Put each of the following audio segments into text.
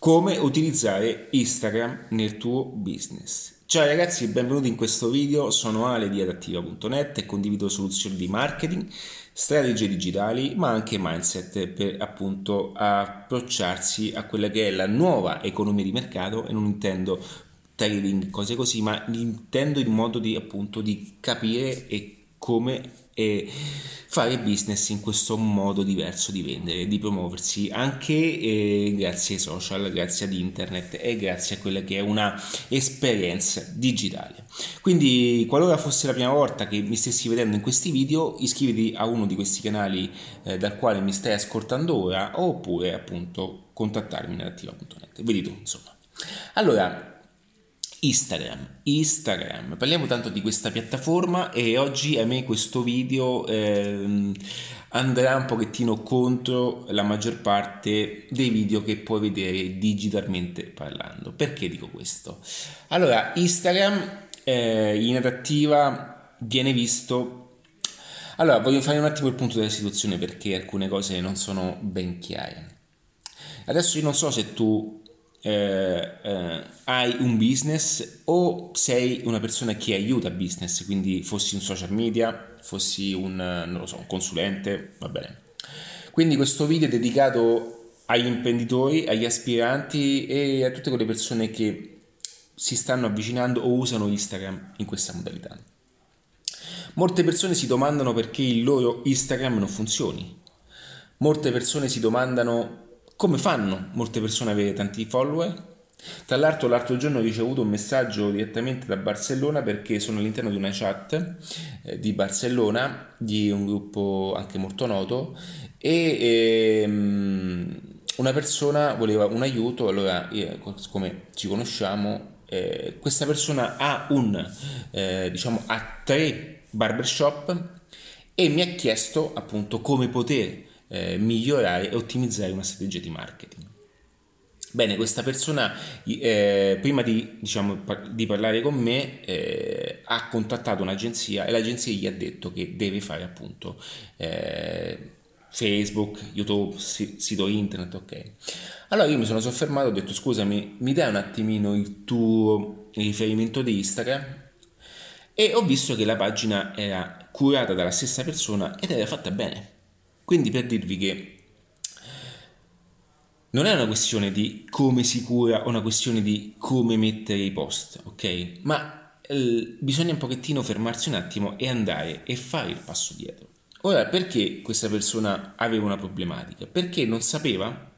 come utilizzare Instagram nel tuo business. Ciao ragazzi, benvenuti in questo video, sono Ale di adattiva.net e condivido soluzioni di marketing, strategie digitali, ma anche mindset per appunto approcciarsi a quella che è la nuova economia di mercato e non intendo trading, cose così, ma intendo il modo di appunto di capire e come e fare business in questo modo diverso di vendere, di promuoversi anche eh, grazie ai social, grazie ad internet e grazie a quella che è una esperienza digitale. Quindi qualora fosse la prima volta che mi stessi vedendo in questi video, iscriviti a uno di questi canali eh, dal quale mi stai ascoltando ora oppure appunto contattarmi nell'attiva.net. Vedi tu, insomma. Allora, Instagram, Instagram, parliamo tanto di questa piattaforma e oggi a me questo video ehm, andrà un pochettino contro la maggior parte dei video che puoi vedere digitalmente parlando. Perché dico questo? Allora, Instagram eh, in adattiva viene visto... Allora, voglio fare un attimo il punto della situazione perché alcune cose non sono ben chiare. Adesso io non so se tu eh, eh, hai un business o sei una persona che aiuta business, quindi fossi un social media, fossi un, so, un consulente, va bene. Quindi questo video è dedicato agli imprenditori, agli aspiranti e a tutte quelle persone che si stanno avvicinando o usano Instagram in questa modalità. Molte persone si domandano perché il loro Instagram non funzioni. Molte persone si domandano come fanno molte persone ad avere tanti follower? Tra l'altro l'altro giorno ho ricevuto un messaggio direttamente da Barcellona perché sono all'interno di una chat eh, di Barcellona, di un gruppo anche molto noto e ehm, una persona voleva un aiuto, allora come ci conosciamo, eh, questa persona ha un, eh, diciamo, ha tre barbershop e mi ha chiesto appunto come poter eh, migliorare e ottimizzare una strategia di marketing. Bene, questa persona eh, prima di, diciamo, di, parlare con me eh, ha contattato un'agenzia e l'agenzia gli ha detto che deve fare appunto eh, Facebook, YouTube, sito internet, ok. Allora io mi sono soffermato ho detto scusami, mi dai un attimino il tuo riferimento di Instagram? E ho visto che la pagina era curata dalla stessa persona ed era fatta bene. Quindi per dirvi che non è una questione di come si cura o una questione di come mettere i post, ok? Ma eh, bisogna un pochettino fermarsi un attimo e andare e fare il passo dietro. Ora, perché questa persona aveva una problematica? Perché non sapeva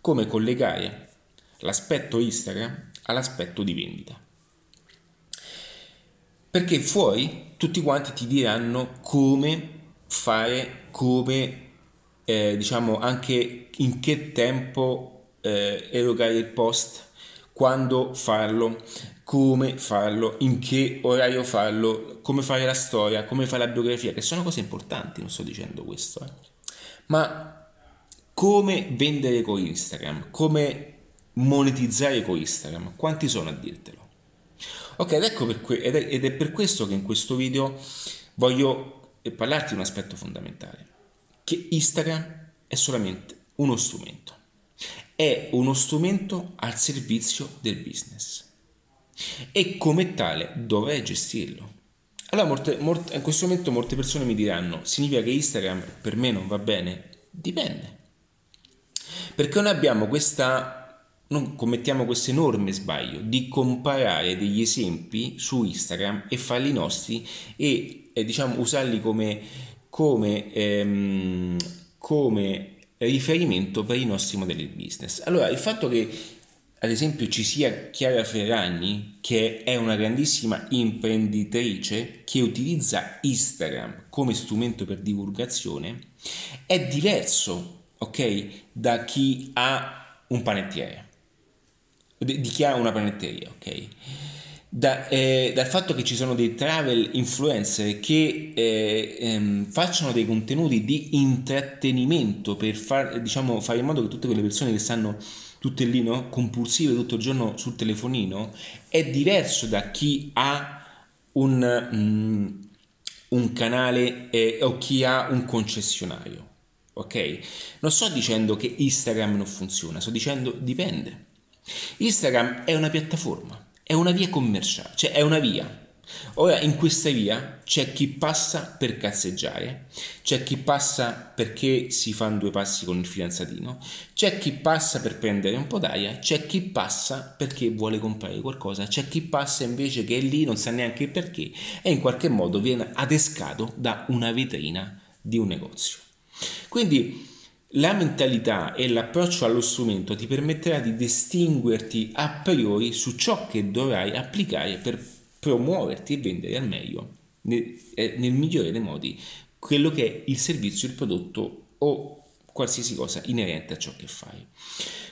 come collegare l'aspetto Instagram all'aspetto di vendita. Perché fuori tutti quanti ti diranno come fare, come eh, diciamo anche in che tempo eh, erogare il post, quando farlo, come farlo, in che orario farlo, come fare la storia, come fare la biografia, che sono cose importanti, non sto dicendo questo, eh. ma come vendere con Instagram, come monetizzare con Instagram, quanti sono a dirtelo? Ok, ed, ecco per que- ed, è, ed è per questo che in questo video voglio parlarti di un aspetto fondamentale che Instagram è solamente uno strumento. È uno strumento al servizio del business e come tale dovrei gestirlo. Allora, molte, molte, in questo momento molte persone mi diranno, significa che Instagram per me non va bene? Dipende. Perché noi abbiamo questa non commettiamo questo enorme sbaglio di comparare degli esempi su Instagram e farli nostri e, e diciamo usarli come come, ehm, come riferimento per i nostri modelli di business. Allora, il fatto che ad esempio ci sia Chiara Ferragni, che è una grandissima imprenditrice che utilizza Instagram come strumento per divulgazione, è diverso, ok, da chi ha un panettiere, di chi ha una panetteria, ok? Da, eh, dal fatto che ci sono dei travel influencer che eh, ehm, facciano dei contenuti di intrattenimento per far, diciamo, fare in modo che tutte quelle persone che stanno tutte lì no, compulsive tutto il giorno sul telefonino è diverso da chi ha un, mm, un canale eh, o chi ha un concessionario ok? Non sto dicendo che Instagram non funziona sto dicendo dipende. Instagram è una piattaforma, è una via commerciale, cioè è una via Ora in questa via c'è chi passa per cazzeggiare, c'è chi passa perché si fanno due passi con il fidanzatino, c'è chi passa per prendere un po' d'aria, c'è chi passa perché vuole comprare qualcosa, c'è chi passa invece che è lì, non sa neanche perché e in qualche modo viene adescato da una vetrina di un negozio. Quindi la mentalità e l'approccio allo strumento ti permetterà di distinguerti a priori su ciò che dovrai applicare per promuoverti e vendere al meglio, nel, eh, nel migliore dei modi, quello che è il servizio, il prodotto o qualsiasi cosa inerente a ciò che fai.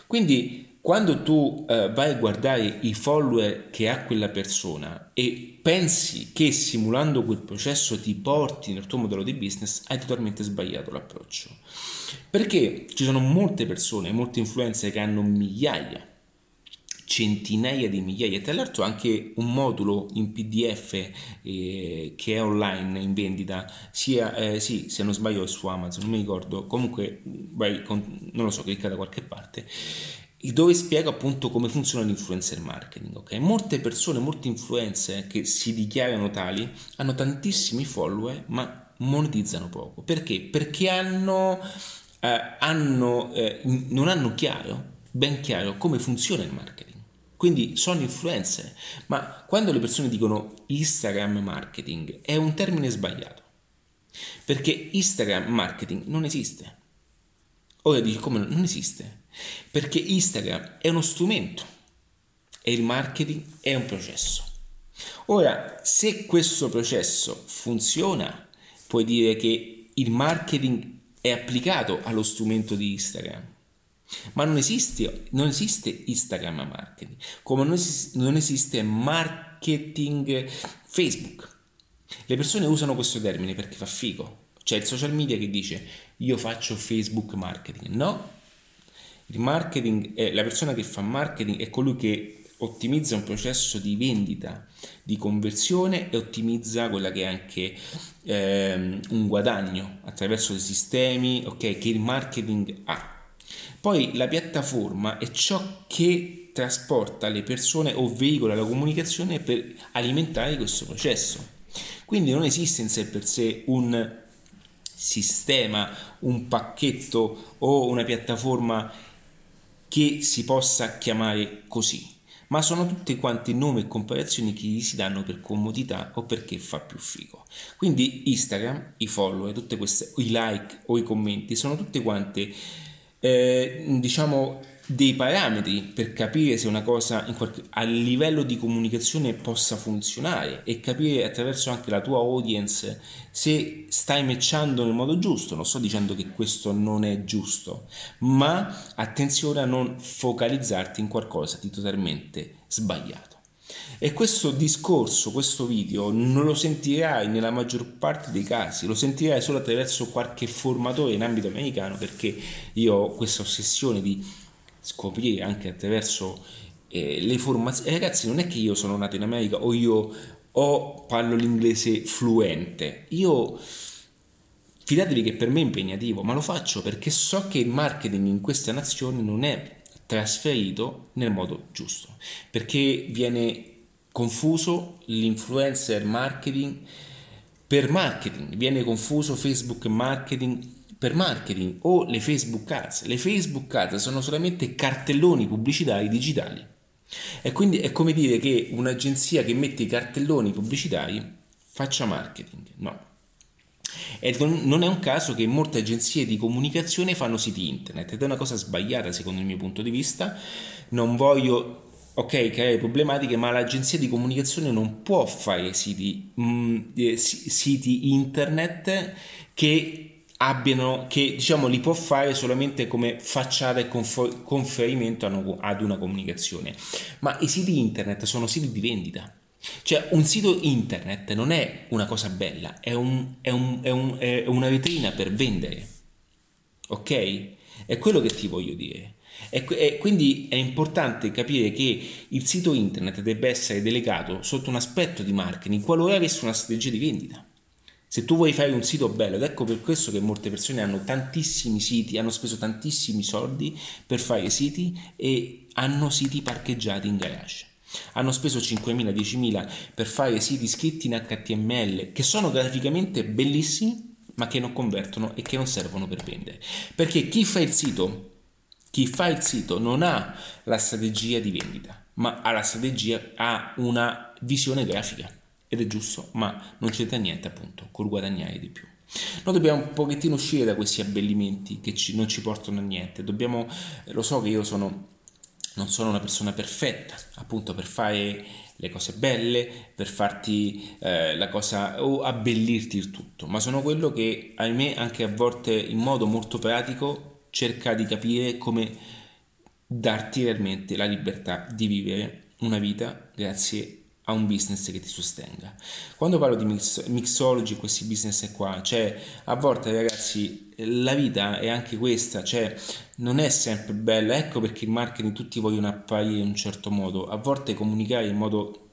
Quindi quando tu eh, vai a guardare i follower che ha quella persona e pensi che simulando quel processo ti porti nel tuo modello di business, hai totalmente sbagliato l'approccio. Perché ci sono molte persone, molte influenze che hanno migliaia centinaia di migliaia. Tra l'altro anche un modulo in PDF eh, che è online in vendita, sia, eh, sì, se non sbaglio è su Amazon, non mi ricordo, comunque vai, con, non lo so, clicca da qualche parte dove spiego appunto come funziona l'influencer marketing. Okay? Molte persone, molte influencer che si dichiarano tali hanno tantissimi follower ma monetizzano poco. Perché? Perché hanno, eh, hanno, eh, non hanno chiaro, ben chiaro come funziona il marketing. Quindi sono influencer, ma quando le persone dicono Instagram marketing è un termine sbagliato, perché Instagram marketing non esiste. Ora dici come non esiste? Perché Instagram è uno strumento e il marketing è un processo. Ora, se questo processo funziona, puoi dire che il marketing è applicato allo strumento di Instagram ma non esiste, non esiste Instagram marketing, come non esiste, non esiste marketing Facebook. Le persone usano questo termine perché fa figo. C'è il social media che dice io faccio Facebook marketing. No, il marketing è la persona che fa marketing è colui che ottimizza un processo di vendita, di conversione e ottimizza quella che è anche ehm, un guadagno attraverso i sistemi okay, che il marketing ha. Poi la piattaforma è ciò che trasporta le persone o veicola la comunicazione per alimentare questo processo. Quindi non esiste in sé per sé un sistema, un pacchetto o una piattaforma che si possa chiamare così, ma sono tutti quanti nomi e comparazioni che gli si danno per comodità o perché fa più figo. Quindi Instagram, i follow, tutte queste, i like o i commenti sono tutte quante eh, diciamo dei parametri per capire se una cosa qualche, a livello di comunicazione possa funzionare e capire attraverso anche la tua audience se stai matchando nel modo giusto. Non sto dicendo che questo non è giusto, ma attenzione a non focalizzarti in qualcosa di totalmente sbagliato. E questo discorso, questo video, non lo sentirai nella maggior parte dei casi, lo sentirai solo attraverso qualche formatore in ambito americano perché io ho questa ossessione di scoprire anche attraverso eh, le formazioni. Eh, ragazzi, non è che io sono nato in America o io o parlo l'inglese fluente. Io fidatevi che per me è impegnativo, ma lo faccio perché so che il marketing in queste nazioni non è trasferito nel modo giusto, perché viene confuso l'influencer marketing per marketing, viene confuso Facebook marketing per marketing o le Facebook ads. Le Facebook ads sono solamente cartelloni pubblicitari digitali. E quindi è come dire che un'agenzia che mette i cartelloni pubblicitari faccia marketing. No. E non è un caso che molte agenzie di comunicazione fanno siti internet ed è una cosa sbagliata secondo il mio punto di vista. Non voglio ok, creare problematiche, ma l'agenzia di comunicazione non può fare siti, mh, mm, eh, siti internet che abbiano, che diciamo li può fare solamente come facciata e confer- conferimento ad una comunicazione. Ma i siti internet sono siti di vendita. Cioè, un sito internet non è una cosa bella, è, un, è, un, è, un, è una vetrina per vendere. Ok? È quello che ti voglio dire. E, quindi è importante capire che il sito internet debba essere delegato sotto un aspetto di marketing qualora avesse una strategia di vendita. Se tu vuoi fare un sito bello, ed ecco per questo che molte persone hanno tantissimi siti, hanno speso tantissimi soldi per fare siti e hanno siti parcheggiati in garage. Hanno speso 5.000, 10.000 per fare siti scritti in HTML che sono graficamente bellissimi, ma che non convertono e che non servono per vendere. Perché chi fa il sito, chi fa il sito non ha la strategia di vendita, ma ha la strategia, ha una visione grafica ed è giusto, ma non c'entra niente appunto col guadagnare di più. Noi dobbiamo un pochettino uscire da questi abbellimenti che ci, non ci portano a niente, dobbiamo, lo so che io sono, non sono una persona perfetta, appunto per fare le cose belle, per farti eh, la cosa o abbellirti il tutto, ma sono quello che ahimè anche a volte in modo molto pratico cerca di capire come darti realmente la libertà di vivere una vita grazie a un business che ti sostenga. Quando parlo di mix, mixology, questi business qua, cioè a volte ragazzi la vita è anche questa, cioè non è sempre bella, ecco perché il marketing tutti vogliono apparire in un certo modo, a volte comunicare in modo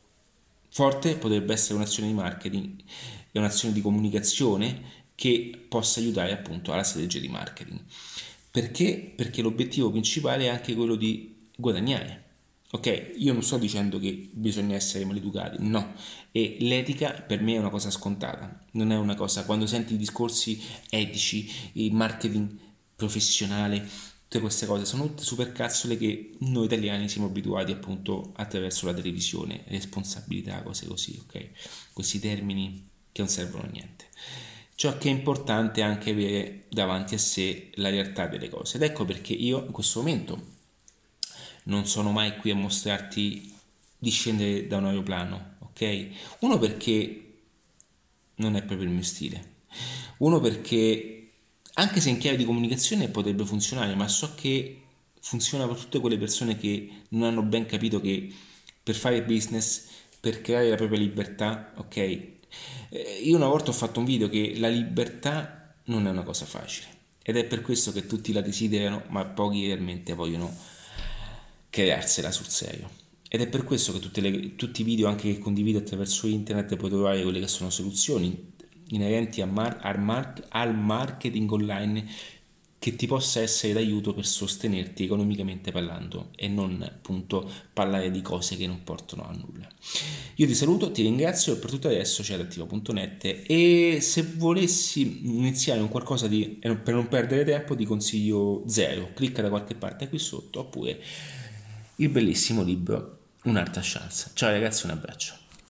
forte potrebbe essere un'azione di marketing e un'azione di comunicazione che possa aiutare appunto alla strategia di marketing. Perché? Perché l'obiettivo principale è anche quello di guadagnare Ok, io non sto dicendo che bisogna essere maleducati, no, e l'etica per me è una cosa scontata, non è una cosa, quando senti i discorsi etici, il marketing professionale, tutte queste cose sono tutte super cazzole che noi italiani siamo abituati appunto attraverso la televisione, responsabilità, cose così, ok? Questi termini che non servono a niente. Ciò che è importante è anche avere davanti a sé la realtà delle cose ed ecco perché io in questo momento non sono mai qui a mostrarti di scendere da un aeroplano, ok? Uno perché non è proprio il mio stile, uno perché anche se in chiave di comunicazione potrebbe funzionare, ma so che funziona per tutte quelle persone che non hanno ben capito che per fare business, per creare la propria libertà, ok? Eh, io una volta ho fatto un video che la libertà non è una cosa facile ed è per questo che tutti la desiderano, ma pochi realmente vogliono crearsela sul serio. Ed è per questo che le, tutti i video anche che condivido attraverso internet puoi trovare quelle che sono soluzioni inerenti mar, al, mar, al marketing online che ti possa essere d'aiuto per sostenerti economicamente parlando e non appunto parlare di cose che non portano a nulla. Io ti saluto, ti ringrazio per tutto adesso c'è adattivo.net e se volessi iniziare un qualcosa di, per non perdere tempo ti consiglio zero, clicca da qualche parte qui sotto oppure il bellissimo libro Un'altra chance. Ciao ragazzi, un abbraccio.